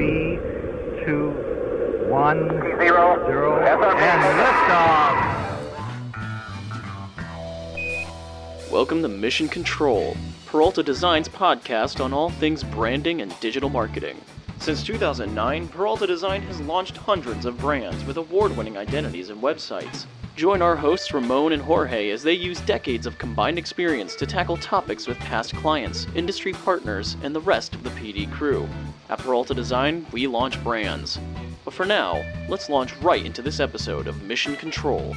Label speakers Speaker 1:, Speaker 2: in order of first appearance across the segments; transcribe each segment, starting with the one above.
Speaker 1: three, two, one, zero, zero, and liftoff.
Speaker 2: Welcome to Mission Control, Peralta Design's podcast on all things branding and digital marketing. Since 2009, Peralta Design has launched hundreds of brands with award winning identities and websites. Join our hosts Ramon and Jorge as they use decades of combined experience to tackle topics with past clients, industry partners, and the rest of the PD crew. At Peralta Design, we launch brands. But for now, let's launch right into this episode of Mission Control.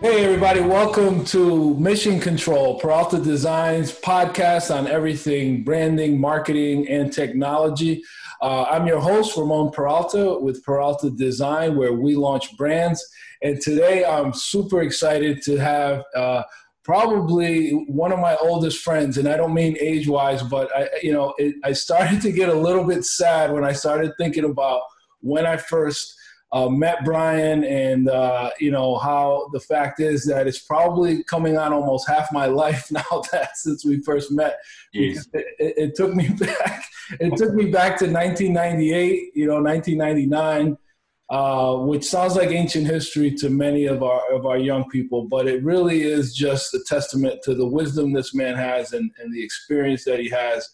Speaker 3: Hey, everybody, welcome to Mission Control, Peralta Designs podcast on everything branding, marketing, and technology. Uh, I'm your host, Ramon Peralta with Peralta Design, where we launch brands. And today I'm super excited to have uh, probably one of my oldest friends, and I don't mean age wise, but I, you know, it, I started to get a little bit sad when I started thinking about when I first uh, met Brian, and uh, you know how the fact is that it's probably coming on almost half my life now that since we first met. It, it, it, took me back. It took me back to 1998. You know, 1999. Uh, which sounds like ancient history to many of our of our young people, but it really is just a testament to the wisdom this man has and, and the experience that he has.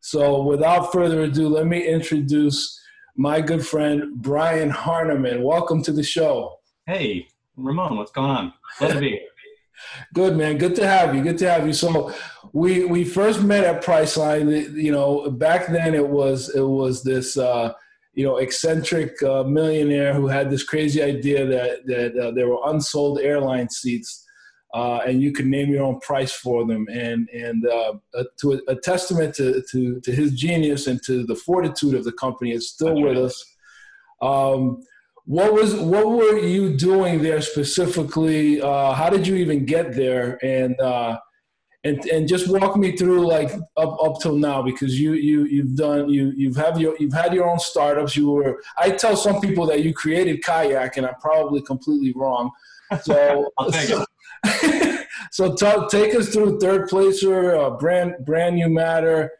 Speaker 3: So, without further ado, let me introduce my good friend Brian Harneman. Welcome to the show.
Speaker 4: Hey, Ramon, what's going on? Glad to be here.
Speaker 3: Good man, good to have you. Good to have you. So we we first met at Priceline. You know, back then it was it was this uh, you know eccentric uh, millionaire who had this crazy idea that that uh, there were unsold airline seats uh, and you could name your own price for them. And and uh, to a, a, testament to, to to his genius and to the fortitude of the company is still with us. Um, what was what were you doing there specifically? Uh, how did you even get there? And uh, and and just walk me through like up up till now because you you you've done you you've have your you've had your own startups. You were I tell some people that you created kayak, and I'm probably completely wrong. So, so so t- take us through third placer, uh, brand brand new matter,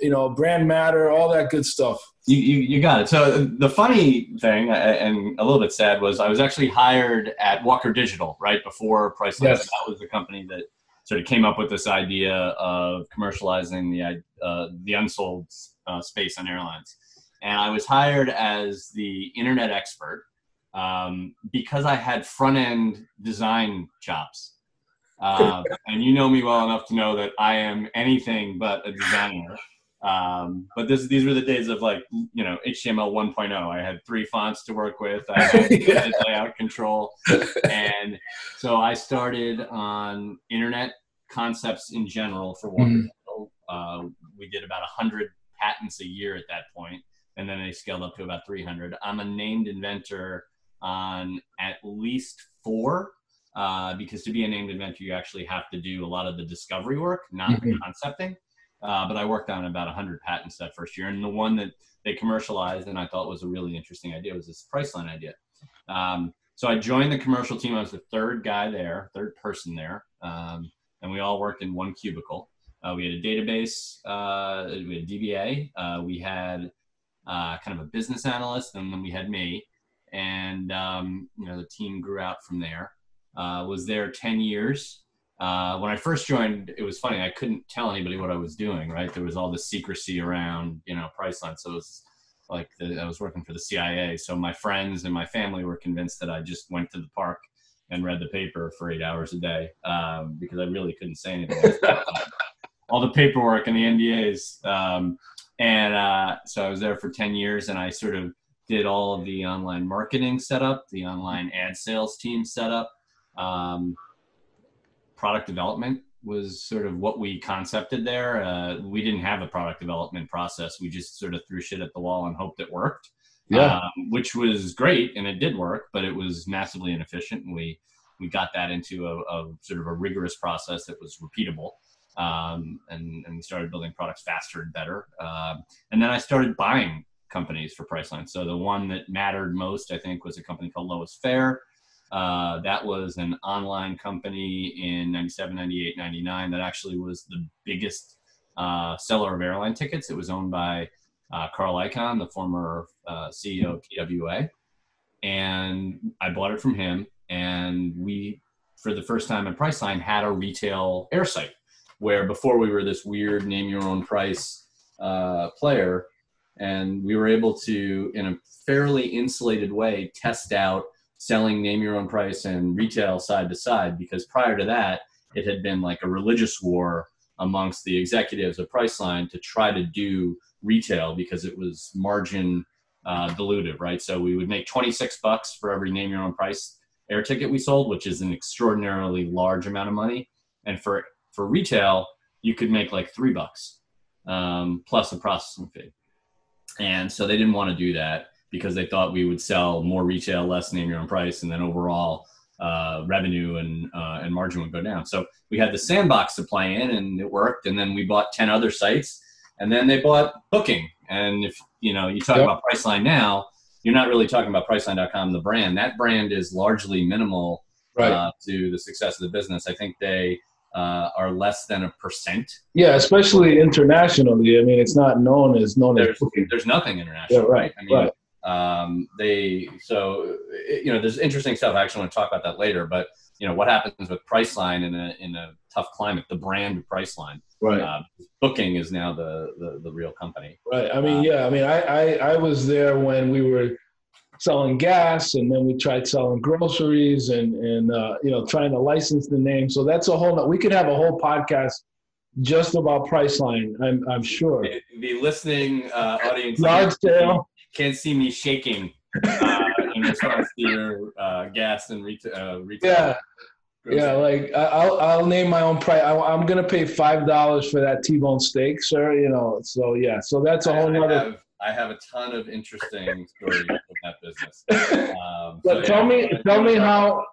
Speaker 3: you know, brand matter, all that good stuff.
Speaker 4: You, you, you got it. So the funny thing and a little bit sad was I was actually hired at Walker Digital right before Priceline. Yes. That was the company that sort of came up with this idea of commercializing the uh, the unsold uh, space on airlines. And I was hired as the internet expert um, because I had front end design chops. Uh, and you know me well enough to know that I am anything but a designer. Um, but this, these were the days of like, you know, HTML 1.0. I had three fonts to work with. I had yeah. layout control. And so I started on internet concepts in general for one. Mm. Uh, we did about 100 patents a year at that point, and then they scaled up to about 300. I'm a named inventor on at least four uh, because to be a named inventor, you actually have to do a lot of the discovery work, not mm-hmm. the concepting. Uh, but I worked on about 100 patents that first year. And the one that they commercialized and I thought was a really interesting idea was this Priceline idea. Um, so I joined the commercial team. I was the third guy there, third person there. Um, and we all worked in one cubicle. Uh, we had a database, uh, we had DBA, uh, we had uh, kind of a business analyst, and then we had me and um, you know the team grew out from there. Was there 10 years. Uh, when I first joined, it was funny. I couldn't tell anybody what I was doing. Right, there was all this secrecy around you know Priceline, so it was like the, I was working for the CIA. So my friends and my family were convinced that I just went to the park and read the paper for eight hours a day um, because I really couldn't say anything. all the paperwork and the NDAs. Um, and uh, so I was there for 10 years and I sort of did all of the online marketing setup, the online ad sales team setup. Um, product development was sort of what we concepted there. Uh, we didn't have a product development process. We just sort of threw shit at the wall and hoped it worked. Yeah. Um, which was great and it did work, but it was massively inefficient. And we, we got that into a, a sort of a rigorous process that was repeatable. Um, and, and we started building products faster and better. Uh, and then I started buying companies for Priceline. So the one that mattered most, I think, was a company called Lowest Fare. Uh, that was an online company in 97, 98, 99 that actually was the biggest uh, seller of airline tickets. It was owned by uh, Carl Icahn, the former uh, CEO of TWA, and I bought it from him. And we, for the first time at Priceline, had a retail air site where before we were this weird name your own price uh, player, and we were able to, in a fairly insulated way, test out selling name your own price and retail side to side because prior to that it had been like a religious war amongst the executives of priceline to try to do retail because it was margin uh, dilutive right? So we would make 26 bucks for every name your own price air ticket we sold which is an extraordinarily large amount of money. And for for retail you could make like three bucks um, plus a processing fee. And so they didn't want to do that because they thought we would sell more retail, less name your own price, and then overall uh, revenue and uh, and margin would go down. So we had the sandbox to play in, and it worked. And then we bought ten other sites, and then they bought Booking. And if you know you talk yep. about Priceline now, you're not really talking about Priceline.com, the brand. That brand is largely minimal right. uh, to the success of the business. I think they uh, are less than a percent.
Speaker 3: Yeah, especially internationally. I mean, it's not known as known
Speaker 4: there's,
Speaker 3: as booking.
Speaker 4: There's nothing international,
Speaker 3: yeah, right?
Speaker 4: I mean,
Speaker 3: right
Speaker 4: um, they so you know there's interesting stuff. I actually want to talk about that later. But you know what happens with Priceline in a in a tough climate, the brand Priceline.
Speaker 3: Right.
Speaker 4: Uh, booking is now the, the, the real company.
Speaker 3: Right. I mean, um, yeah. I mean, I, I I was there when we were selling gas, and then we tried selling groceries, and and uh, you know trying to license the name. So that's a whole. We could have a whole podcast just about Priceline. I'm I'm sure.
Speaker 4: The listening uh, audience.
Speaker 3: Large scale
Speaker 4: can't see me shaking uh, in response to your uh, gas and retail. Uh, retail.
Speaker 3: Yeah. Yeah, like I'll I'll name my own price. I, am gonna pay five dollars for that T-bone steak, sir. You know, so yeah, so that's a whole
Speaker 4: I,
Speaker 3: nother.
Speaker 4: I have, I have a ton of interesting stories with that business.
Speaker 3: Um, but so, tell yeah, me, tell me how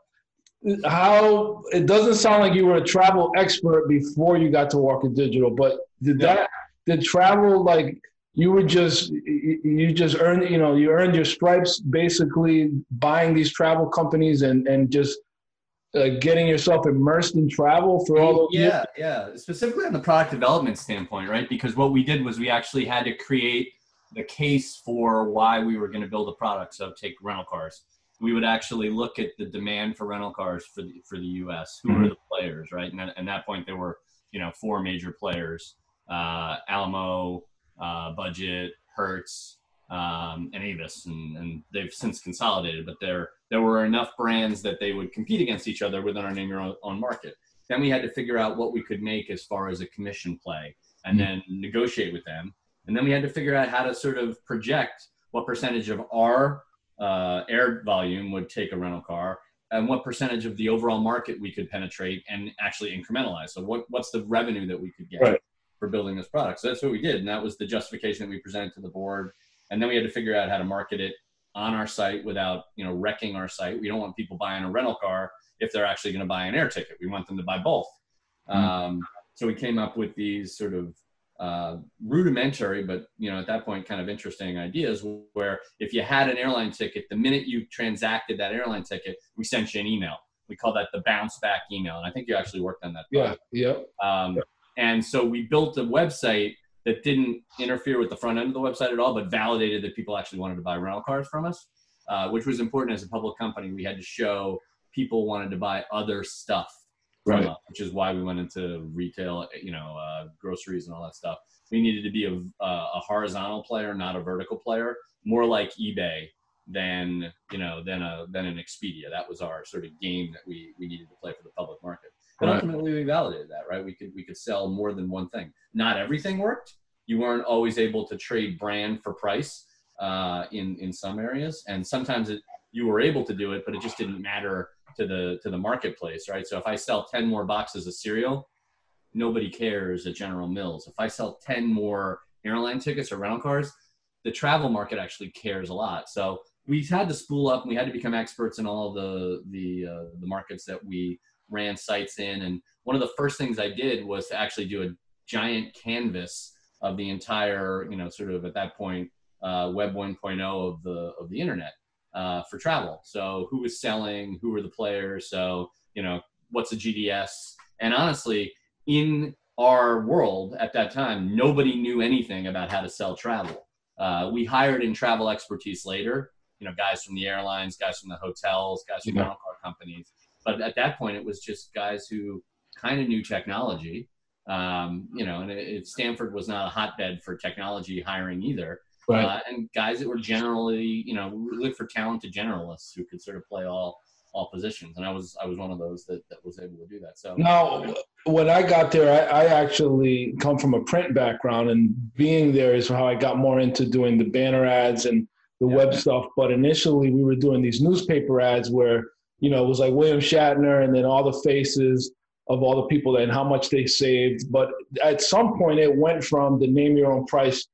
Speaker 3: how it doesn't sound like you were a travel expert before you got to Walker Digital, but did yeah. that did travel like you were just you just earned you know you earned your stripes basically buying these travel companies and and just uh, getting yourself immersed in travel for all those
Speaker 4: yeah
Speaker 3: years?
Speaker 4: yeah. Specifically on the product development standpoint right? Because what we did was we actually had to create the case for why we were going to build a product so take rental cars. We would actually look at the demand for rental cars for the for the us who mm-hmm. were the players right? And at that point there were you know four major players uh, alamo uh, Budget, Hertz, um, and Avis, and, and, they've since consolidated. But there there were enough brands that they would compete against each other within our name your own, own market. Then we had to figure out what we could make as far as a commission play, and mm-hmm. then negotiate with them. And then we had to figure out how to sort of project what percentage of our uh, air volume would take a rental car and what percentage of the overall market we could penetrate and actually incrementalize. So what, what's the revenue that we could get?
Speaker 3: Right
Speaker 4: for building this product. So that's what we did, and that was the justification that we presented to the board. And then we had to figure out how to market it on our site without you know wrecking our site. We don't want people buying a rental car if they're actually going to buy an air ticket. We want them to buy both. Mm-hmm. Um, so we came up with these sort of uh, rudimentary, but you know at that point kind of interesting ideas. Where if you had an airline ticket, the minute you transacted that airline ticket, we sent you an email. We call that the bounce back email, and I think you actually worked on that.
Speaker 3: Yeah. Yep.
Speaker 4: Um, yep. And so we built a website that didn't interfere with the front end of the website at all, but validated that people actually wanted to buy rental cars from us, uh, which was important as a public company. We had to show people wanted to buy other stuff
Speaker 3: right.
Speaker 4: Us, which is why we went into retail, you know, uh, groceries and all that stuff. We needed to be a, a horizontal player, not a vertical player, more like eBay than you know than a than an Expedia. That was our sort of game that we we needed to play for the public market. But right. ultimately, we validated that, right? We could we could sell more than one thing. Not everything worked. You weren't always able to trade brand for price uh, in in some areas, and sometimes it, you were able to do it, but it just didn't matter to the to the marketplace, right? So if I sell ten more boxes of cereal, nobody cares at General Mills. If I sell ten more airline tickets or rental cars, the travel market actually cares a lot. So we had to spool up and we had to become experts in all the the uh, the markets that we ran sites in. And one of the first things I did was to actually do a giant canvas of the entire, you know, sort of at that point, uh, Web 1.0 of the of the internet uh, for travel. So who was selling? Who were the players? So you know, what's a GDS? And honestly, in our world at that time, nobody knew anything about how to sell travel. Uh, we hired in travel expertise later, you know, guys from the airlines, guys from the hotels, guys from yeah. rental car companies. But at that point, it was just guys who kind of knew technology. Um, you know, and it, Stamford was not a hotbed for technology hiring either. Right. Uh, and guys that were generally, you know, look for talented generalists who could sort of play all all positions. And I was I was one of those that, that was able to do that. So
Speaker 3: now, when I got there, I, I actually come from a print background, and being there is how I got more into doing the banner ads and the yeah. web stuff. But initially, we were doing these newspaper ads where you know it was like William Shatner, and then all the faces of all the people and how much they saved. But at some point, it went from the name your own price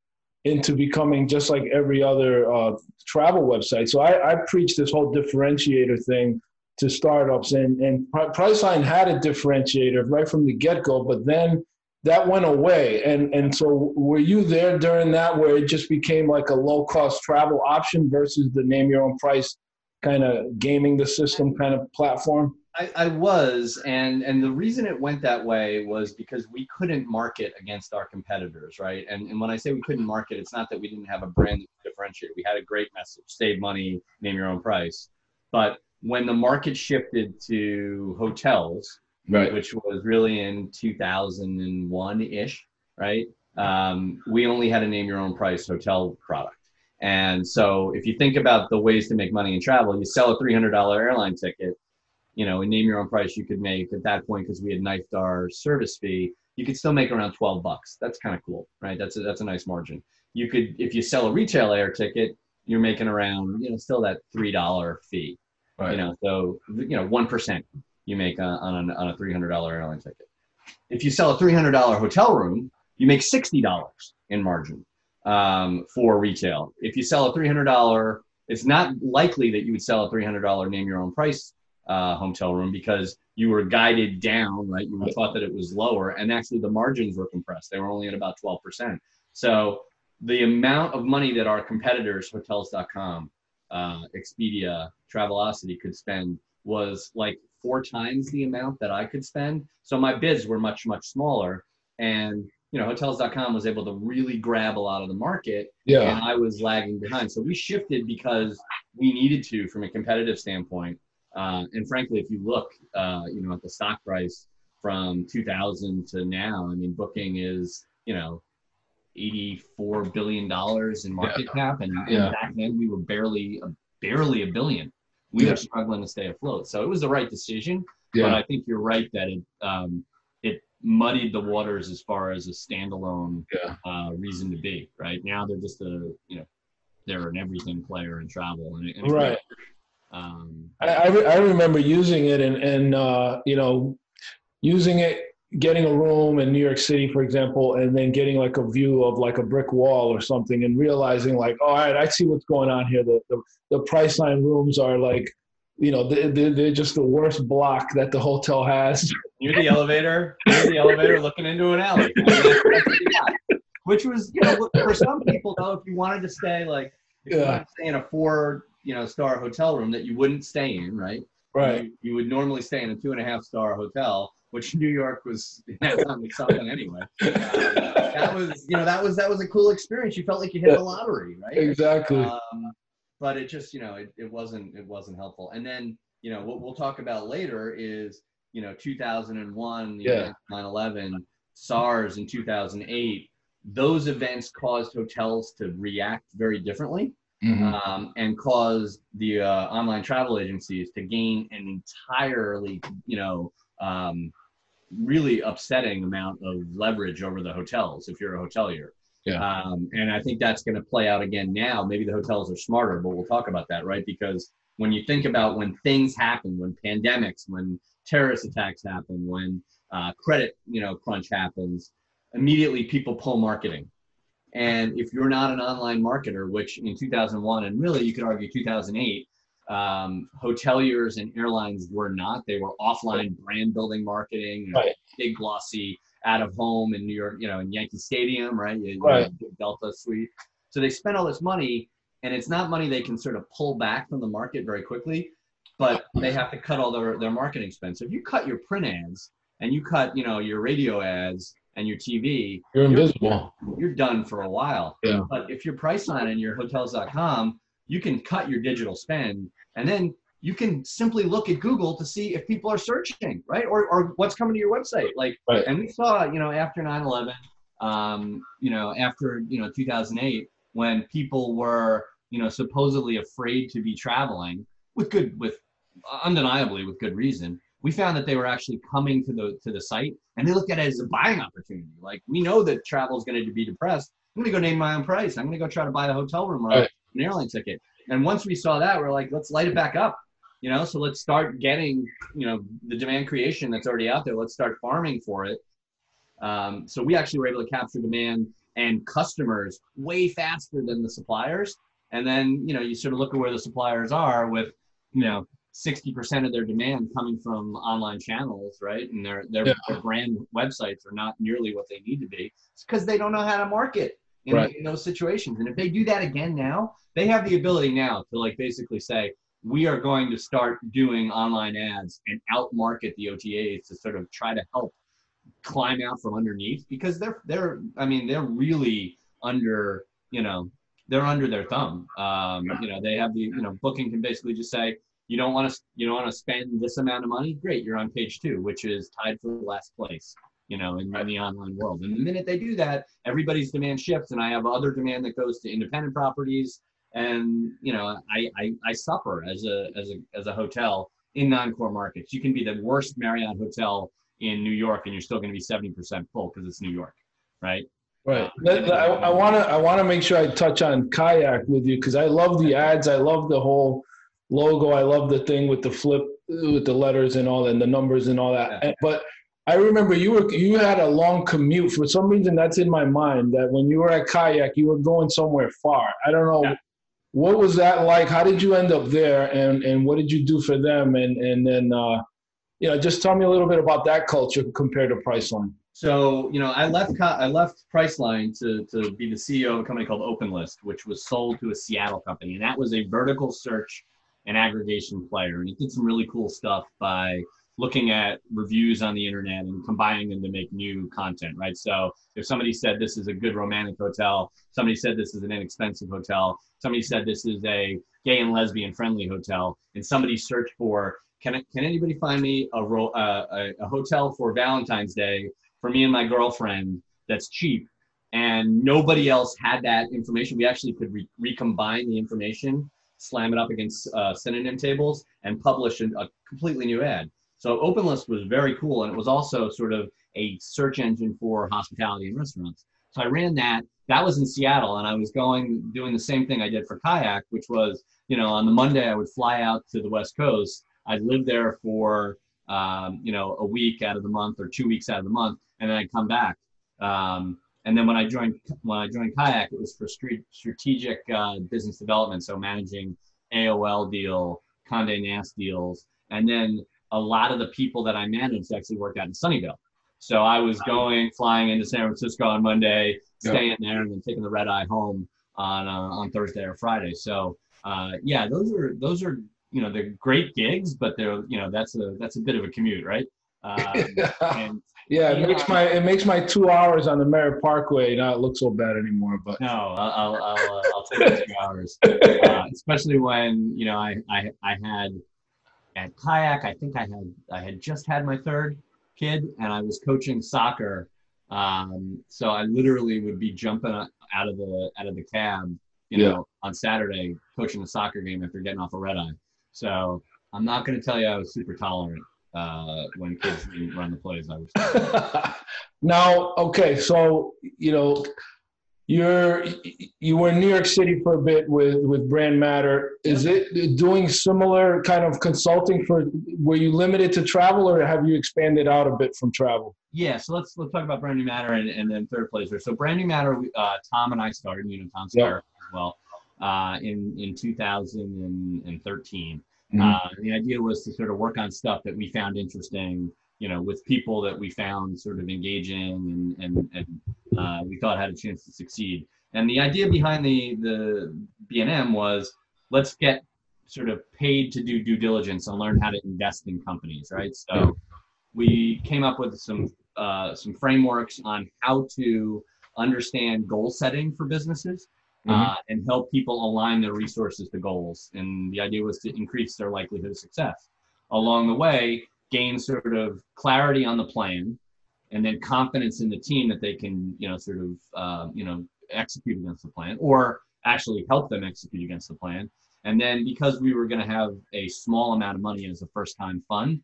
Speaker 3: into becoming just like every other uh, travel website. So I, I preach this whole differentiator thing to startups, and and Priceline had a differentiator right from the get go, but then that went away. And and so were you there during that where it just became like a low cost travel option versus the name your own price kind of gaming the system kind of platform?
Speaker 4: I, I, was, and and the reason it went that way was because we couldn't market against our competitors, right? And and when I say we couldn't market, it's not that we didn't have a brand differentiator. We had a great message: save money, name your own price. But when the market shifted to hotels, right. which was really in 2001 ish, right? Um, we only had a name your own price hotel product. And so if you think about the ways to make money in travel, you sell a $300 airline ticket you know, and name your own price, you could make at that point because we had knifed our service fee. You could still make around 12 bucks. That's kind of cool, right? That's a, that's a nice margin. You could, if you sell a retail air ticket, you're making around, you know, still that three dollar fee. Right. You know, so you know, one percent you make on, on, on a three hundred dollar airline ticket. If you sell a three hundred dollar hotel room, you make sixty dollars in margin um, for retail. If you sell a three hundred dollar, it's not likely that you would sell a three hundred dollar name your own price uh, hotel room because you were guided down, right? You thought that it was lower, and actually the margins were compressed. They were only at about 12%. So the amount of money that our competitors, Hotels.com, uh, Expedia, Travelocity, could spend was like four times the amount that I could spend. So my bids were much, much smaller. And you know, hotels.com was able to really grab a lot of the market. Yeah. And I was lagging behind. So we shifted because we needed to from a competitive standpoint. Uh, and frankly, if you look, uh, you know, at the stock price from 2000 to now, I mean, Booking is, you know, 84 billion dollars in market yeah. cap, and, and yeah. back then we were barely, a, barely a billion. We yeah. were struggling to stay afloat, so it was the right decision. But I think you're right that it um, it muddied the waters as far as a standalone uh, reason to be. Right now, they're just a you know they're an everything player in travel, and, and
Speaker 3: right. Um, I, I, re- I, remember using it and, and uh, you know, using it, getting a room in New York City, for example, and then getting like a view of like a brick wall or something and realizing like, all right, I see what's going on here. The, the, the Priceline rooms are like, you know, they're, they're just the worst block that the hotel has.
Speaker 4: You're the elevator, you're the elevator looking into an alley. Which was, you know, for some people though, if you wanted to stay like, if yeah. you stay in a four you know star hotel room that you wouldn't stay in, right?
Speaker 3: Right.
Speaker 4: You, you would normally stay in a two and a half star hotel, which New York was something anyway. Uh, that was you know that was that was a cool experience. You felt like you hit the lottery, right?
Speaker 3: Exactly. Um,
Speaker 4: but it just you know it, it wasn't it wasn't helpful. And then you know what we'll talk about later is you know 2001, yeah. 9/11, SARS in 2008. Those events caused hotels to react very differently mm-hmm. um, and cause the uh, online travel agencies to gain an entirely, you know, um, really upsetting amount of leverage over the hotels if you're a hotelier. Yeah. Um, and I think that's going to play out again now. Maybe the hotels are smarter, but we'll talk about that, right? Because when you think about when things happen, when pandemics, when terrorist attacks happen, when uh, credit, you know, crunch happens, immediately people pull marketing. And if you're not an online marketer, which in 2001 and really you could argue 2008, um, hoteliers and airlines were not. They were offline brand building marketing, right. big glossy out of home in New York, you know, in Yankee Stadium, right? You, right. Delta suite. So they spent all this money, and it's not money they can sort of pull back from the market very quickly, but they have to cut all their, their marketing spend. So if you cut your print ads and you cut, you know, your radio ads and your TV,
Speaker 3: you're invisible.
Speaker 4: You're, you're done for a while.
Speaker 3: Yeah.
Speaker 4: But if you're Priceline and your hotels.com, you can cut your digital spend and then you can simply look at Google to see if people are searching, right? Or, or what's coming to your website. Like,
Speaker 3: right.
Speaker 4: and we saw, you know, after 9 11, um, you know, after, you know, 2008, when people were, you know, supposedly afraid to be traveling with good, with undeniably with good reason, we found that they were actually coming to the to the site and they looked at it as a buying opportunity. Like we know that travel is going to be depressed. I'm going to go name my own price. I'm going to go try to buy a hotel room or right. an airline ticket. And once we saw that, we're like, let's light it back up. You know, so let's start getting you know the demand creation that's already out there. Let's start farming for it. Um, so we actually were able to capture demand and customers way faster than the suppliers. And then you know you sort of look at where the suppliers are with you know 60% of their demand coming from online channels, right? And their their, yeah. their brand websites are not nearly what they need to be. It's because they don't know how to market in, right. in, those situations. And if they do that again now, they have the ability now to like basically say, we are going to start doing online ads and out market the OTAs to sort of try to help climb out from underneath because they're they're I mean they're really under you know they're under their thumb. Um, you know they have the you know booking can basically just say you don't want to you don't want to spend this amount of money? Great you're on page two which is tied for last place you know in, in, the online world. And the minute they do that everybody's demand shifts and i have other demand that goes to independent properties and you know i i, I suffer as a as a as a hotel in non-core markets you can be the worst marriott hotel in new york and you're still going to be 70% full because it's new york right
Speaker 3: Right. Uh, I want to I want to make sure I touch on kayak with you because I love the ads. I love the whole logo. I love the thing with the flip with the letters and all that, and the numbers and all that. Yeah. But I remember you were you had a long commute. For some reason, that's in my mind that when you were at kayak, you were going somewhere far. I don't know. Yeah. What was that like? How did you end up there, and and what did you do for them? And and then, uh, you know, just tell me a little bit about that culture compared to Priceline.
Speaker 4: So, you know, I left I left Priceline to to be the CEO of a company called OpenList, which was sold to a Seattle company, and that was a vertical search and aggregation player. And he did some really cool stuff by looking at reviews on the internet and combining them to make new content, right? So if somebody said this is a good romantic hotel, somebody said this is an inexpensive hotel, somebody said this is a gay and lesbian friendly hotel, and somebody searched for can can anybody find me a, ro- uh, a, a hotel for Valentine's Day for me and my girlfriend that's cheap? And nobody else had that information. We actually could re- recombine the information slam it up against uh, synonym tables, and publish a, a completely new ad. So OpenList was very cool, and it was also sort of a search engine for hospitality and restaurants. So I ran that. That was in Seattle, and I was going doing the same thing I did for kayak, which was you know on the Monday I would fly out to the West Coast. I'd live there for um, you know a week out of the month or two weeks out of the month, and then I'd come back. Um, and then when I joined when I joined Kayak, it was for strategic uh, business development, so managing AOL deal, Condé Nast deals, and then a lot of the people that I managed actually worked out in Sunnyvale. So I was going, flying into San Francisco on Monday, staying there, and then taking the red eye home on uh, on Thursday or Friday. So uh, yeah, those are those are you know they're great gigs, but they're you know that's a that's a bit of a commute, right? Um,
Speaker 3: and yeah, it makes my it makes my two hours on the Merritt Parkway not look so bad anymore. But
Speaker 4: no, I'll I'll, I'll, uh, I'll take the two hours, uh, especially when you know I, I I had at kayak. I think I had I had just had my third kid, and I was coaching soccer. Um, so I literally would be jumping out of the out of the cab, you know, yeah. on Saturday coaching a soccer game after getting off a red eye. So I'm not going to tell you I was super tolerant uh, when kids run the plays. I was.
Speaker 3: now, okay, so you know, you're you were in New York City for a bit with with Brand Matter. Is it doing similar kind of consulting for? Were you limited to travel, or have you expanded out a bit from travel?
Speaker 4: Yeah, so let's let's talk about Brand New Matter and, and then third placer. So Brand New Matter, uh, Tom and I started. You know, Tom started as well uh, in in 2013. Mm-hmm. Uh, the idea was to sort of work on stuff that we found interesting, you know, with people that we found sort of engaging and, and, and uh, we thought had a chance to succeed. And the idea behind the, the B&M was let's get sort of paid to do due diligence and learn how to invest in companies, right? So we came up with some uh, some frameworks on how to understand goal setting for businesses uh, mm-hmm. and help people align their resources to goals. And the idea was to increase their likelihood of success. Along the way, gain sort of clarity on the plan and then confidence in the team that they can, you know, sort of, uh, you know, execute against the plan or actually help them execute against the plan. And then because we were going to have a small amount of money as a first time fund,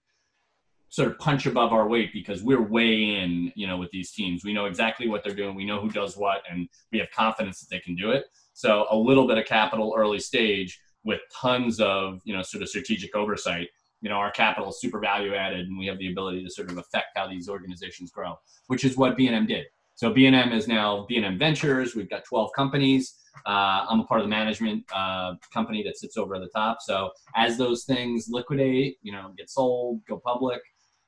Speaker 4: sort of punch above our weight because we're way in, you know, with these teams. We know exactly what they're doing. We know who does what, and we have confidence that they can do it. So a little bit of capital early stage with tons of, you know, sort of strategic oversight. You know, our capital is super value added, and we have the ability to sort of affect how these organizations grow, which is what B&M did. So B&M is now B&M Ventures. We've got 12 companies. Uh, I'm a part of the management uh, company that sits over at the top. So as those things liquidate, you know, get sold, go public,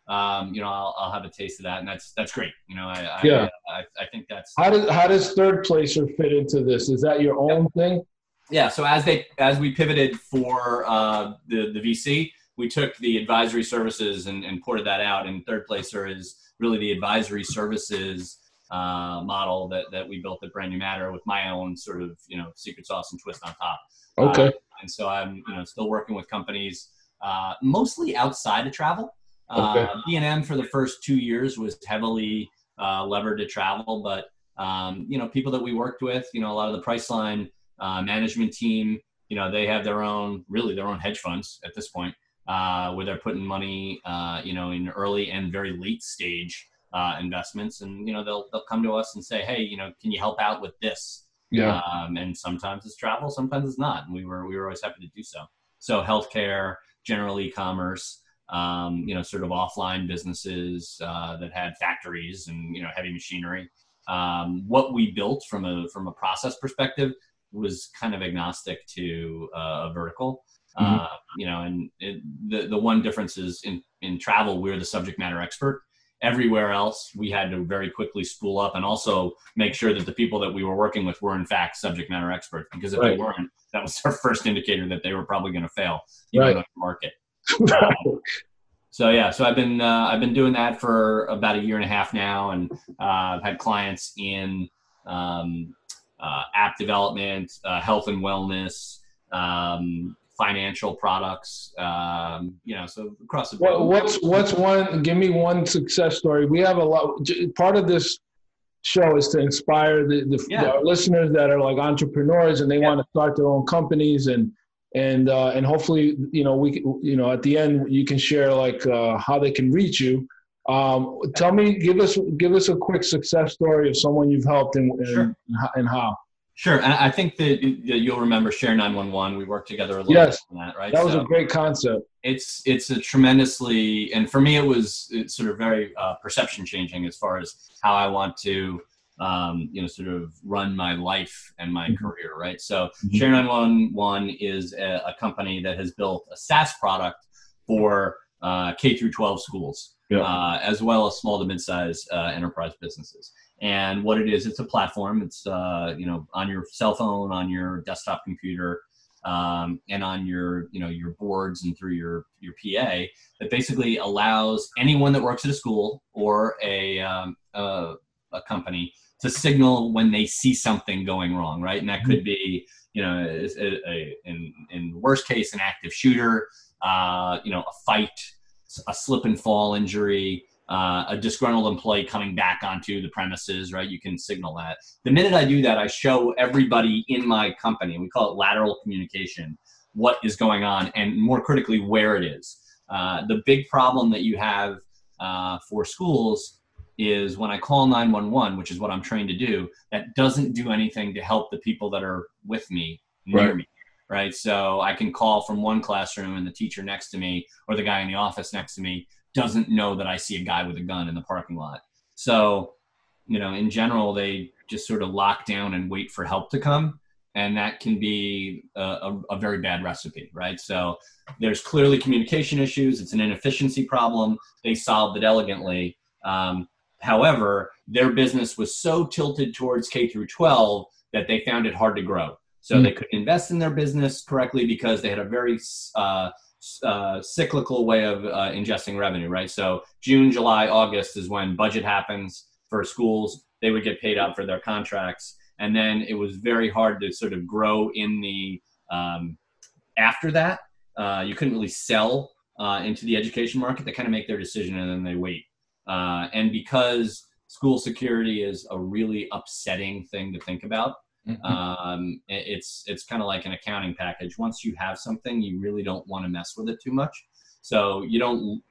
Speaker 4: um, you know, I'll, I'll, have a taste of that, and that's that's great. You know, I yeah, I, I, think that's
Speaker 3: how does how does third placer fit into this? Is that your own thing?
Speaker 4: Yeah. So as they as we pivoted for uh, the the VC, we took the advisory services and, and ported that out, and third placer is really the advisory services uh, model that that we built at Brand New Matter with my own sort of you know secret sauce and twist on top.
Speaker 3: Okay. Uh,
Speaker 4: and so I'm you know still working with companies uh, mostly outside of travel. Okay. Uh, B&M for the first two years was heavily uh, levered to travel, but um, you know, people that we worked with, you know, a lot of the Priceline uh, management team, you know, they have their own, really their own hedge funds at this point, uh, where they're putting money, uh, you know, in early and very late stage uh, investments, and you know, they'll they'll come to us and say, hey, you know, can you help out with this?
Speaker 3: Yeah.
Speaker 4: Um, and sometimes it's travel, sometimes it's not, and we were we were always happy to do so. So healthcare, general e-commerce um, you know, sort of offline businesses uh, that had factories and you know heavy machinery. Um, what we built from a from a process perspective was kind of agnostic to uh, a vertical. Mm-hmm. Uh, you know, and it, the the one difference is in in travel we're the subject matter expert. Everywhere else, we had to very quickly spool up and also make sure that the people that we were working with were in fact subject matter experts. Because if right. they weren't, that was our first indicator that they were probably going to fail, you right. the market. so yeah, so I've been uh, I've been doing that for about a year and a half now, and uh, I've had clients in um, uh, app development, uh, health and wellness, um, financial products. Um, you know, so across the
Speaker 3: board. what's what's one? Give me one success story. We have a lot. Part of this show is to inspire the, the, yeah. the listeners that are like entrepreneurs and they yeah. want to start their own companies and and uh, and hopefully you know we you know at the end you can share like uh, how they can reach you um, tell me give us give us a quick success story of someone you've helped and,
Speaker 4: sure.
Speaker 3: and, how
Speaker 4: sure and i think that you'll remember share 911 we worked together a little
Speaker 3: yes,
Speaker 4: bit on that right
Speaker 3: that was so a great concept
Speaker 4: it's it's a tremendously and for me it was it's sort of very uh, perception changing as far as how i want to um, you know, sort of run my life and my mm-hmm. career, right? So mm-hmm. Share 911 is a, a, company that has built a SaaS product for uh, K through 12 schools, yeah. uh, as well as small to mid-size uh, enterprise businesses. And what it is, it's a platform. It's uh, you know on your cell phone, on your desktop computer, um, and on your you know your boards and through your your PA that basically allows anyone that works at a school or a um, a, a company to signal when they see something going wrong, right? And that could be, you know, a, a, in in worst case, an active shooter, uh, you know, a fight, a slip and fall injury, uh, a disgruntled employee coming back onto the premises, right? You can signal that. The minute I do that, I show everybody in my company, we call it lateral communication, what is going on, and more critically, where it is. Uh, the big problem that you have uh, for schools is when I call 911, which is what I'm trained to do, that doesn't do anything to help the people that are with me near right. me. Right. So I can call from one classroom and the teacher next to me or the guy in the office next to me doesn't know that I see a guy with a gun in the parking lot. So, you know, in general, they just sort of lock down and wait for help to come. And that can be a, a, a very bad recipe, right? So there's clearly communication issues. It's an inefficiency problem. They solved it elegantly. Um, However, their business was so tilted towards K through 12 that they found it hard to grow. So mm-hmm. they couldn't invest in their business correctly because they had a very uh, uh, cyclical way of uh, ingesting revenue, right? So June, July, August is when budget happens for schools. They would get paid out for their contracts, and then it was very hard to sort of grow in the um, after that. Uh, you couldn't really sell uh, into the education market. They kind of make their decision and then they wait. Uh, and because school security is a really upsetting thing to think about, Mm-hmm. Um, it's it's kind of like an accounting package. Once you have something, you really don't want to mess with it too much. So you don't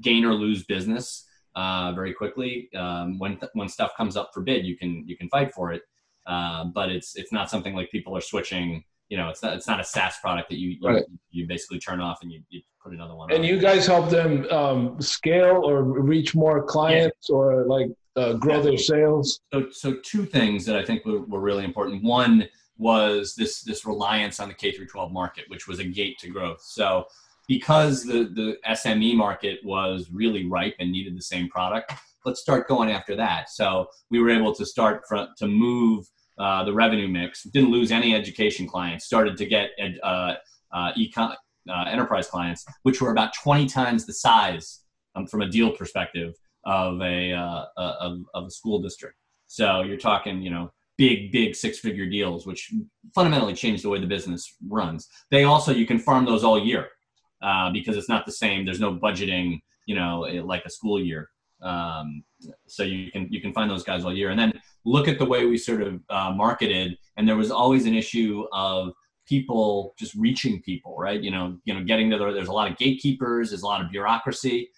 Speaker 4: gain or lose business uh, very quickly. Um, when th- when stuff comes up for bid, you can you can fight for it. Uh, but it's it's not something like people are switching. You know, it's not it's not a SaaS product that you you, right. you basically turn off and you, you put another one.
Speaker 3: And
Speaker 4: on.
Speaker 3: you guys help them um, scale or reach more clients yeah. or like uh, grow their sales?
Speaker 4: So, so two things that I think were, were really important. One was this this reliance on the K through 12 market, which was a gate to growth. So, because the the SME market was really ripe and needed the same product, let's start going after that. So, we were able to start from, to move uh, the revenue mix. Didn't lose any education clients. Started to get uh, uh, econ, uh, enterprise clients, which were about 20 times the size um, from a deal perspective of a, uh, of, of a school district. So you're talking, you know, big, big six figure deals, which fundamentally change the way the business runs. They also, you can farm those all year uh, because it's not the same. There's no budgeting, you know, eh, like a school year. Um, so you can, you can find those guys all year. And then look at the way we sort of uh, marketed. And there was always an issue of people just reaching people, right? You know, you know, getting to the, there's a lot of gatekeepers, there's a lot of bureaucracy.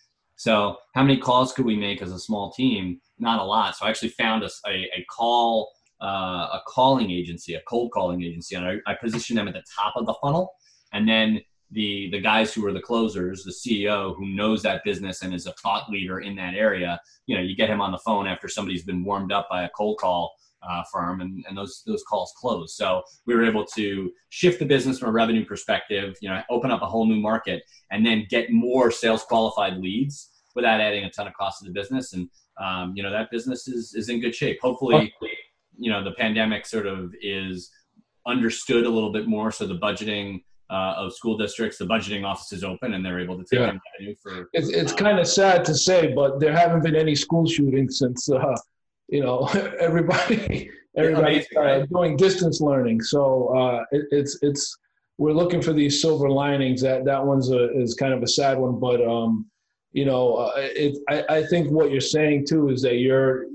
Speaker 4: So how many calls could we make as a small team? Not a lot. So I actually found a, a, a call, uh, a calling agency, a cold calling agency, and I, I positioned them at the top of the funnel. And then the the guys who are the closers, the CEO who knows that business and is a thought leader in that area, you know, you get him on the phone after somebody's been warmed up by a cold call uh, firm, and, and those those calls close. So we were able to shift the business from a revenue perspective, you know, open up a whole new market, and then get more sales qualified leads without adding a ton of cost to the business. And um, you know that business is is in good shape. Hopefully, you know the pandemic sort of is understood a little bit more, so the budgeting. Uh, of school districts, the budgeting office is open and they're able to take yeah. revenue for.
Speaker 3: It's, it's um, kind of sad to say, but there haven't been any school shootings since uh, you know everybody everybody's uh, right? doing distance learning so uh, it, it's it's we're looking for these silver linings that that one's a, is kind of a sad one but um you know uh, it I, I think what you're saying too is that you're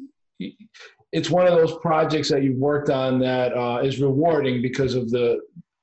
Speaker 3: it's one of those projects that you've worked on that uh, is rewarding because of the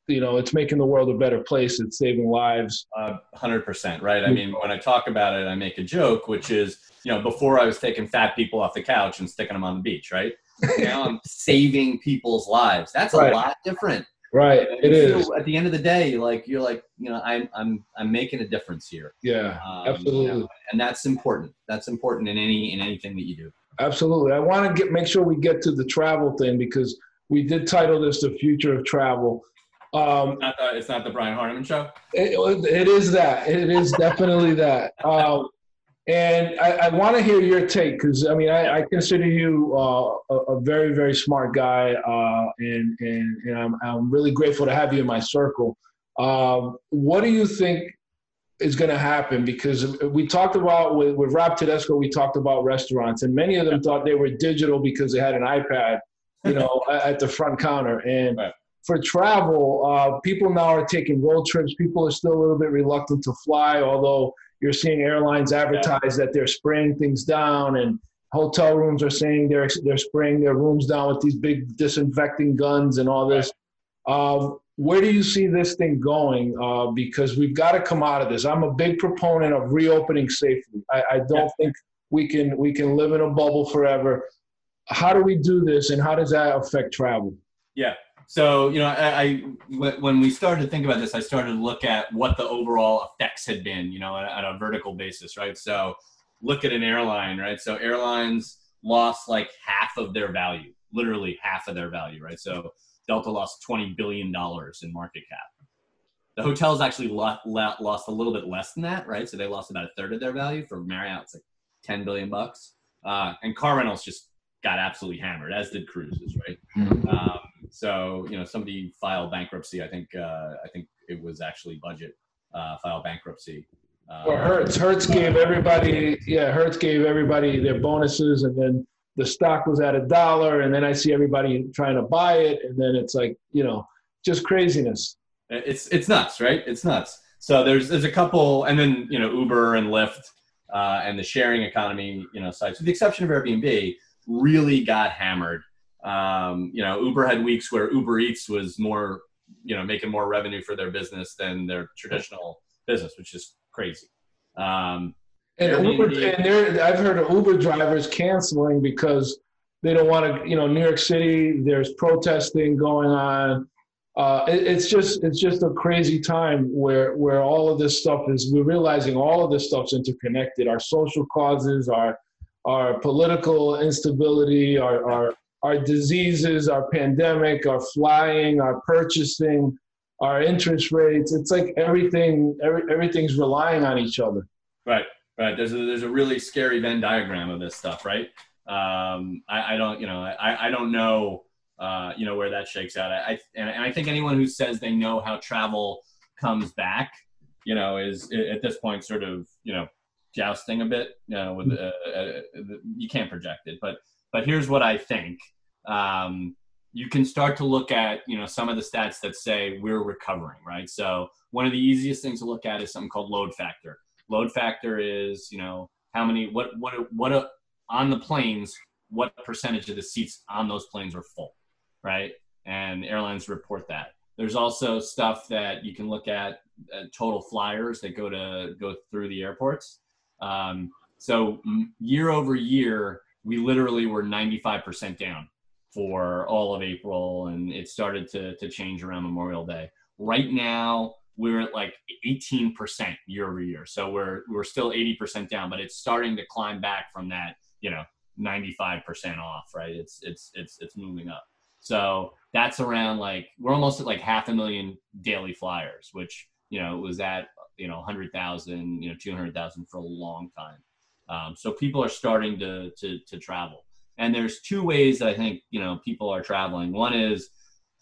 Speaker 3: you know it's making the world a better place it's saving lives
Speaker 4: uh, 100% right i mean when i talk about it i make a joke which is you know, before I was taking fat people off the couch and sticking them on the beach, right? now I'm saving people's lives. That's a right. lot different.
Speaker 3: Right.
Speaker 4: it is. At the end of the day, like you're like, you know, I'm I'm I'm making a difference here.
Speaker 3: Yeah. Um, absolutely. You know,
Speaker 4: and that's important. That's important in any in anything that you do.
Speaker 3: Absolutely. I want to get make sure we get to the travel thing because we did title this the future of travel.
Speaker 4: Um, it's, not the, it's not the Brian Hardiman show.
Speaker 3: It, it is that. It is definitely that. Um, and I, I want to hear your take because I mean I, I consider you uh, a, a, very very smart guy, uh, and and, and I'm, I'm really grateful to have you in my circle. Um, what do you think is going to happen? Because we talked about with, with Rob Tedesco, we talked about restaurants, and many of them thought they were digital because they had an iPad, you know, at the front counter. And right. for travel, uh, people now are taking road trips. People are still a little bit reluctant to fly, although you're seeing airlines advertise that they're spraying things down, and hotel rooms are saying they're they're spraying their rooms down with these big disinfecting guns and all this. Um, where do you see this thing going? Uh, because we've got to come out of this. I'm a big proponent of reopening safely. I, I don't think we can we can live in a bubble forever. How do we do this, and how does that affect travel?
Speaker 4: Yeah, so you know, I, I, when we started to think about this, I started to look at what the overall effects had been, you know, at, at a vertical basis, right? So look at an airline, right? So airlines lost like half of their value, literally half of their value, right? So Delta lost twenty billion dollars in market cap. The hotels actually lost, lost a little bit less than that, right? So they lost about a third of their value. For Marriott, it's like ten billion bucks. Uh, and car rentals just got absolutely hammered, as did cruises, right? Mm-hmm. Um, so you know, somebody filed bankruptcy. I think uh, I think it was actually budget. uh, file bankruptcy.
Speaker 3: Uh, or Hertz. Hertz gave everybody, yeah, Hertz gave everybody their bonuses, and then the stock was at a dollar, and then I see everybody trying to buy it, and then it's like, you know, just craziness.
Speaker 4: It's it's nuts, right? It's nuts. So there's there's a couple, and then you know Uber and Lyft uh, and the sharing economy, you know, sites, with the exception of Airbnb, really got hammered. Um, you know, Uber had weeks where Uber Eats was more, you know, making more revenue for their business than their traditional business, which is crazy. Um,
Speaker 3: and Uber, and I've heard of Uber drivers canceling because they don't want to. You know, New York City, there's protesting going on. Uh, it, it's just it's just a crazy time where where all of this stuff is. We're realizing all of this stuff's interconnected. Our social causes, our our political instability, our our our diseases, our pandemic, our flying, our purchasing, our interest rates. It's like everything every, everything's relying on each other.
Speaker 4: Right. Right. There's a there's a really scary Venn diagram of this stuff, right? Um, I, I don't, you know, I, I don't know, uh, you know, where that shakes out. I, and, and I think anyone who says they know how travel comes back, you know, is at this point sort of, you know, jousting a bit. You know, with uh, uh, you can't project it, but but here's what I think. Um, you can start to look at you know some of the stats that say we're recovering, right? So one of the easiest things to look at is something called load factor. Load factor is, you know, how many, what, what, what, a, on the planes, what percentage of the seats on those planes are full, right? And airlines report that. There's also stuff that you can look at, uh, total flyers that go to go through the airports. Um, so year over year, we literally were 95% down for all of April, and it started to to change around Memorial Day. Right now, we're at like 18% year over year. So we're we're still 80% down, but it's starting to climb back from that, you know, 95% off, right? It's it's it's it's moving up. So that's around like we're almost at like half a million daily flyers, which you know was at you know 100,000, you know 200,000 for a long time. Um, so people are starting to, to to travel, and there's two ways that I think you know people are traveling. One is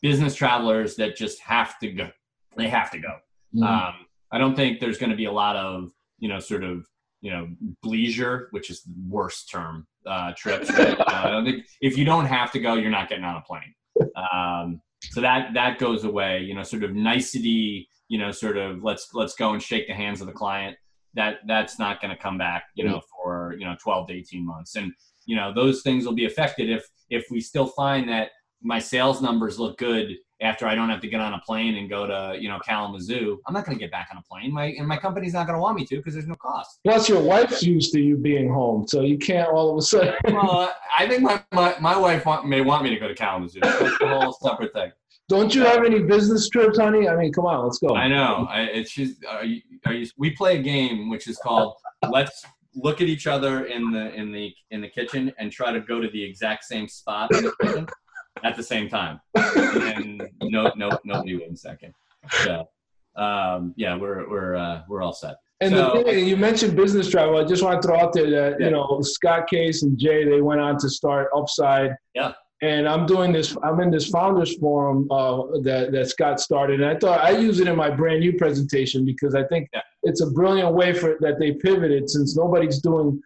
Speaker 4: business travelers that just have to go they have to go. Mm-hmm. Um, I don't think there's going to be a lot of you know sort of you know leisure, which is the worst term uh, trips. Right? uh, I don't think if you don't have to go, you're not getting on a plane. Um, so that that goes away. You know, sort of nicety. You know, sort of let's let's go and shake the hands of the client. That that's not going to come back. You know, mm-hmm. for you know 12 to 18 months, and you know those things will be affected if if we still find that my sales numbers look good after I don't have to get on a plane and go to you know Kalamazoo, I'm not going to get back on a plane. My and my company's not going to want me to because there's no cost.
Speaker 3: Plus, your wife's used to you being home, so you can't all of a sudden.
Speaker 4: well, I think my, my, my wife want, may want me to go to Kalamazoo. That's a whole separate thing.
Speaker 3: Don't you have any business trips, honey? I mean, come on, let's go.
Speaker 4: I know. I, it's just are you, are you, we play a game which is called Let's look at each other in the in the in the kitchen and try to go to the exact same spot in the kitchen at the same time. And no, no, nobody wins second. So, um, yeah, we're we're uh, we're all set.
Speaker 3: And so, the thing, you mentioned business travel. I just want to throw out there that yeah. you know Scott Case and Jay they went on to start Upside.
Speaker 4: Yeah.
Speaker 3: And I'm doing this. I'm in this founders forum uh, that that Scott started, and I thought I use it in my brand new presentation because I think yeah. It's a brilliant way for that they pivoted since nobody's doing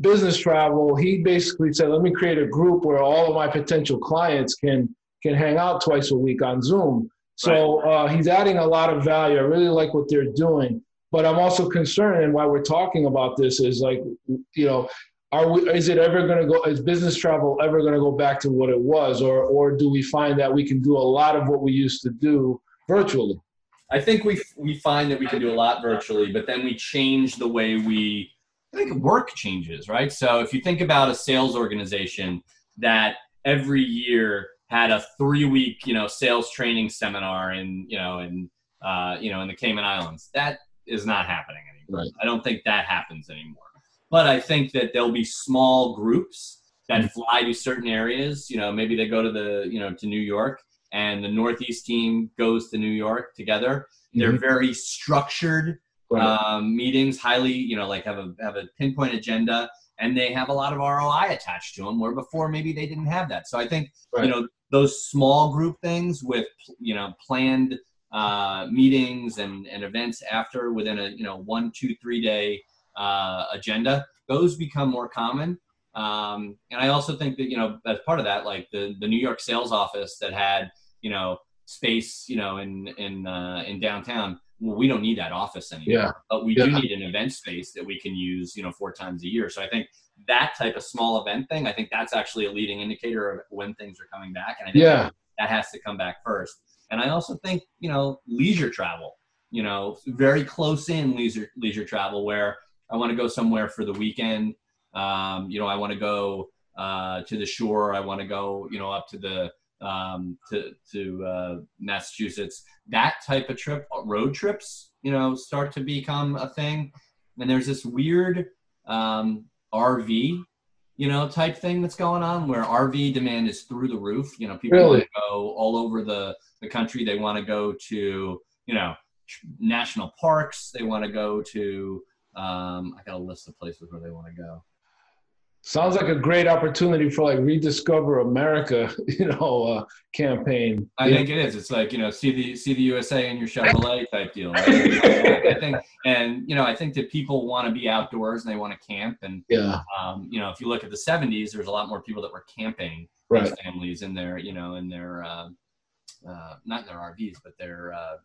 Speaker 3: business travel, he basically said, let me create a group where all of my potential clients can can hang out twice a week on Zoom. So uh, he's adding a lot of value. I really like what they're doing, but I'm also concerned. And why we're talking about this is like, you know, are we? Is it ever going to go? Is business travel ever going to go back to what it was, or or do we find that we can do a lot of what we used to do virtually?
Speaker 4: I think we we find that we can do a lot virtually, but then we change the way we I think work changes, right? So if you think about a sales organization that every year had a three week, you know, sales training seminar in, you know, in, uh, you know, in the Cayman Islands, that is not happening anymore. Right. I don't think that happens anymore. But I think that there'll be small groups that mm-hmm. fly to certain areas. You know, maybe they go to the, you know, to New York and the Northeast team goes to New York together. Mm-hmm. They're very structured right. um, meetings, highly, you know, like have a have a pinpoint agenda, and they have a lot of ROI attached to them. Where before maybe they didn't have that. So I think right. you know those small group things with you know planned uh, meetings and, and events after within a you know one two three day uh, agenda those become more common um, and i also think that you know as part of that like the, the new york sales office that had you know space you know in in uh, in downtown well, we don't need that office anymore
Speaker 3: Yeah.
Speaker 4: but we
Speaker 3: Yeah.
Speaker 4: do need an event space that we can use you know four times a year so i think that type of small event thing i think that's actually a leading indicator of when things are coming back and i think
Speaker 3: Yeah.
Speaker 4: that has to come back first. And I also think, you know, leisure travel, you know, very close in leisure leisure travel where I want to go somewhere for the weekend. Um, you know, I want to go uh, to the shore. I want to go, you know, up to the um, to to uh, Massachusetts. That type of trip, uh, road trips, you know, start to become a thing. And there's this weird um, RV you know, type thing that's going on where RV demand is through the roof. You know, people
Speaker 3: Really?
Speaker 4: go all over the, the country. They want to go to, you know, national parks. They want to go to, um, I got a list of places where they want to go.
Speaker 3: Sounds like a great opportunity for like rediscover America, you know, uh, campaign.
Speaker 4: I
Speaker 3: Yeah.
Speaker 4: think it is. It's like, you know, see the, see the USA in your Chevrolet type deal. Right? I think, and, you know, I think that people want to be outdoors and they want to camp. And,
Speaker 3: yeah,
Speaker 4: um, you know, if you look at the 70s, there's a lot more people that were camping
Speaker 3: right.
Speaker 4: families in their, you know, in their, uh, uh, not in their RVs, but their, uh,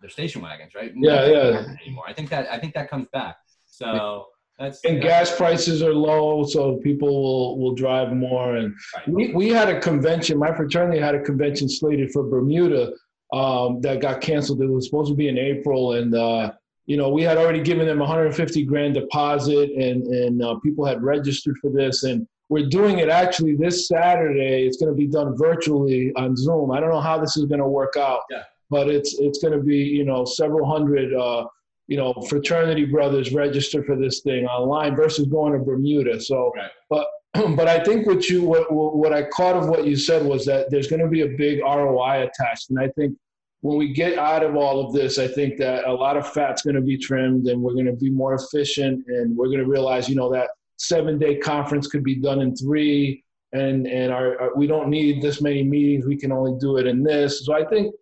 Speaker 4: their station wagons, right?
Speaker 3: Yeah, yeah.
Speaker 4: Anymore. I think that, I think that comes back. So that's,
Speaker 3: And gas prices are low, so people will will drive more. And we we had a convention. My fraternity had a convention slated for Bermuda um, that got canceled. It was supposed to be in April, and uh, you know we had already given them 150 grand deposit, and and uh, people had registered for this, and we're doing it actually this Saturday. It's going to be done virtually on Zoom. I don't know how this is going to work out,
Speaker 4: Yeah.
Speaker 3: but it's it's going to be you know several hundred. Uh, you know, fraternity brothers register for this thing online versus going to Bermuda. So,
Speaker 4: Right.
Speaker 3: but but I think what you what what I caught of what you said was that there's going to be a big ROI attached, and I think when we get out of all of this, I think that a lot of fat's going to be trimmed, and we're going to be more efficient, and we're going to realize, you know, that seven day conference could be done in three, and and our, our we don't need this many meetings. We can only do it in this. So I think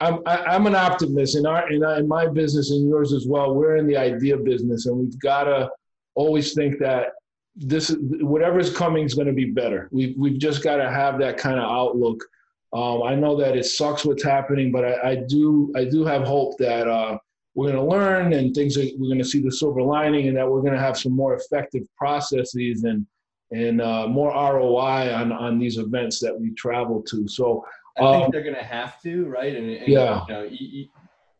Speaker 3: I'm I, I'm an optimist in our in, in my business and yours as well. We're in the idea business, and we've got to always think that this whatever's coming is going to be better. We've we've just got to have that kind of outlook. Um, I know that it sucks what's happening, but I, I do I do have hope that uh, we're going to learn and things are, we're going to see the silver lining, and that we're going to have some more effective processes and and uh, more ROI on on these events that we travel to. So
Speaker 4: I think
Speaker 3: Um,
Speaker 4: they're going to have to, right? And, and
Speaker 3: Yeah.
Speaker 4: you know, you, you,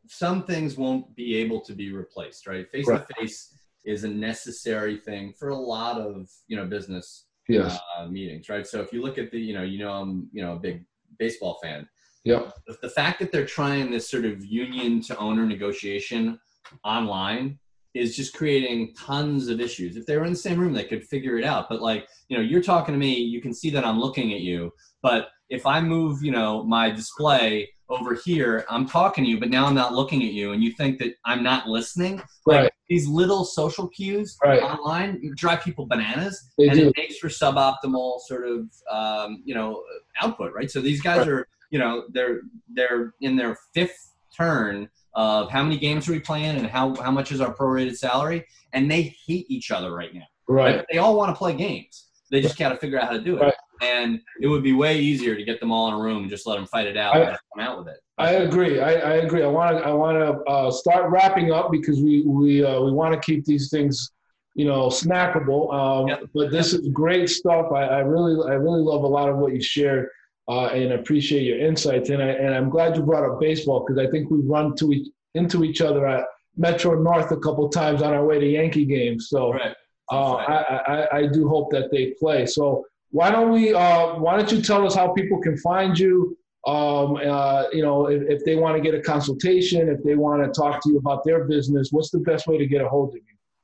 Speaker 4: some things won't be able to be replaced, right? Face to face is a necessary thing for a lot of you know business
Speaker 3: yes,
Speaker 4: uh, meetings, right? So if you look at the, you know, you know, I'm you know a big baseball fan.
Speaker 3: yep,
Speaker 4: The, the fact that they're trying this sort of union to owner negotiation online is just creating tons of issues. If they were in the same room, they could figure it out. But like, you know, you're talking to me, you can see that I'm looking at you. But if I move, you know, my display over here, I'm talking to you, but now I'm not looking at you, and you think that I'm not listening. Like
Speaker 3: Right.
Speaker 4: these little social cues
Speaker 3: Right.
Speaker 4: online drive people bananas,
Speaker 3: They
Speaker 4: and
Speaker 3: do.
Speaker 4: it makes for suboptimal sort of um, you know output, right? So these guys
Speaker 3: Right.
Speaker 4: are, you know, they're they're in their fifth turn of how many games are we playing and how how much is our prorated salary, and they hate each other right now.
Speaker 3: right.
Speaker 4: But They all want to play games. They just got to figure out how to do it.
Speaker 3: Right.
Speaker 4: And it would be way easier to get them all in a room and just let them fight it out
Speaker 3: I-
Speaker 4: and come out with it.
Speaker 3: I agree. I, I agree. I want to. I want to uh, start wrapping up because we we uh, we want to keep these things, you know, snackable. Um,
Speaker 4: Yep.
Speaker 3: But this is great stuff. I, I really I really love a lot of what you shared, uh, and appreciate your insights. And I and I'm glad you brought up baseball because I think we run to each, into each other at Metro North a couple times on our way to Yankee games. So.
Speaker 4: Right.
Speaker 3: Uh, I, I, I do hope that they play. So why don't we? Uh, why don't you tell us how people can find you? Um, uh, you know, if, if they want to get a consultation, if they want to talk to you about their business, what's the best way to get a hold of you?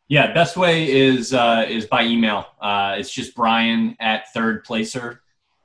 Speaker 4: Yeah, best way is uh, is by email. Uh, it's just Brian at Third Placer.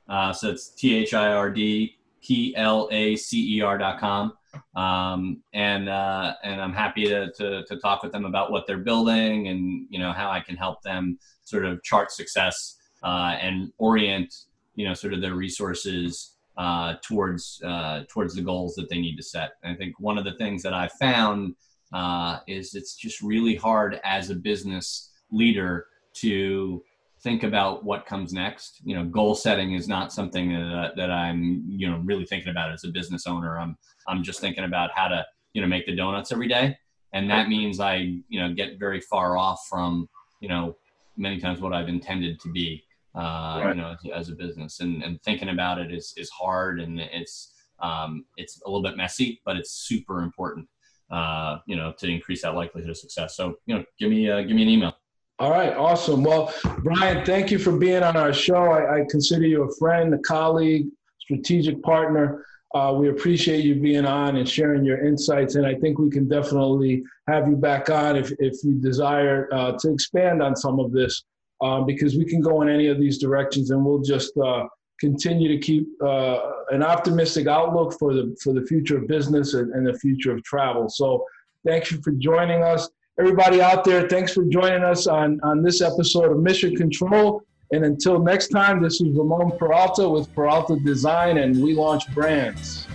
Speaker 4: Uh, so it's T H I R D P L A C E R dot com. Um, and uh, and I'm happy to, to to talk with them about what they're building and you know how I can help them sort of chart success uh, and orient you know sort of their resources uh, towards uh, towards the goals that they need to set. And I think one of the things that I found uh, is it's just really hard as a business leader to think about what comes next. You know, goal setting is not something that, uh, that I'm, you know, really thinking about as a business owner. I'm, I'm just thinking about how to, you know, make the donuts every day. And that means I, you know, get very far off from, you know, many times what I've intended to be, uh, right. you know, as, as, a business and, and thinking about it is, is hard and it's, um, it's a little bit messy, but it's super important, uh, you know, to increase that likelihood of success. So, you know, give me, uh, give me an email.
Speaker 3: All right, awesome. Well, Brian, thank you for being on our show. I, I consider you a friend, a colleague, strategic partner. Uh, we appreciate you being on and sharing your insights, and I think we can definitely have you back on if, if you desire uh, to expand on some of this, um, because we can go in any of these directions, and we'll just uh, continue to keep uh, an optimistic outlook for the for the future of business and, and the future of travel. So, thank you for joining us everybody out there, thanks for joining us on, on this episode of Mission Control. And until next time, this is Ramon Peralta with Peralta Design, and we launch brands.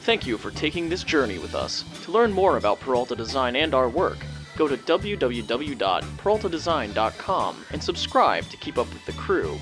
Speaker 2: Thank you for taking this journey with us. To learn more about Peralta Design and our work, go to www.peraltadesign.com and subscribe to keep up with the crew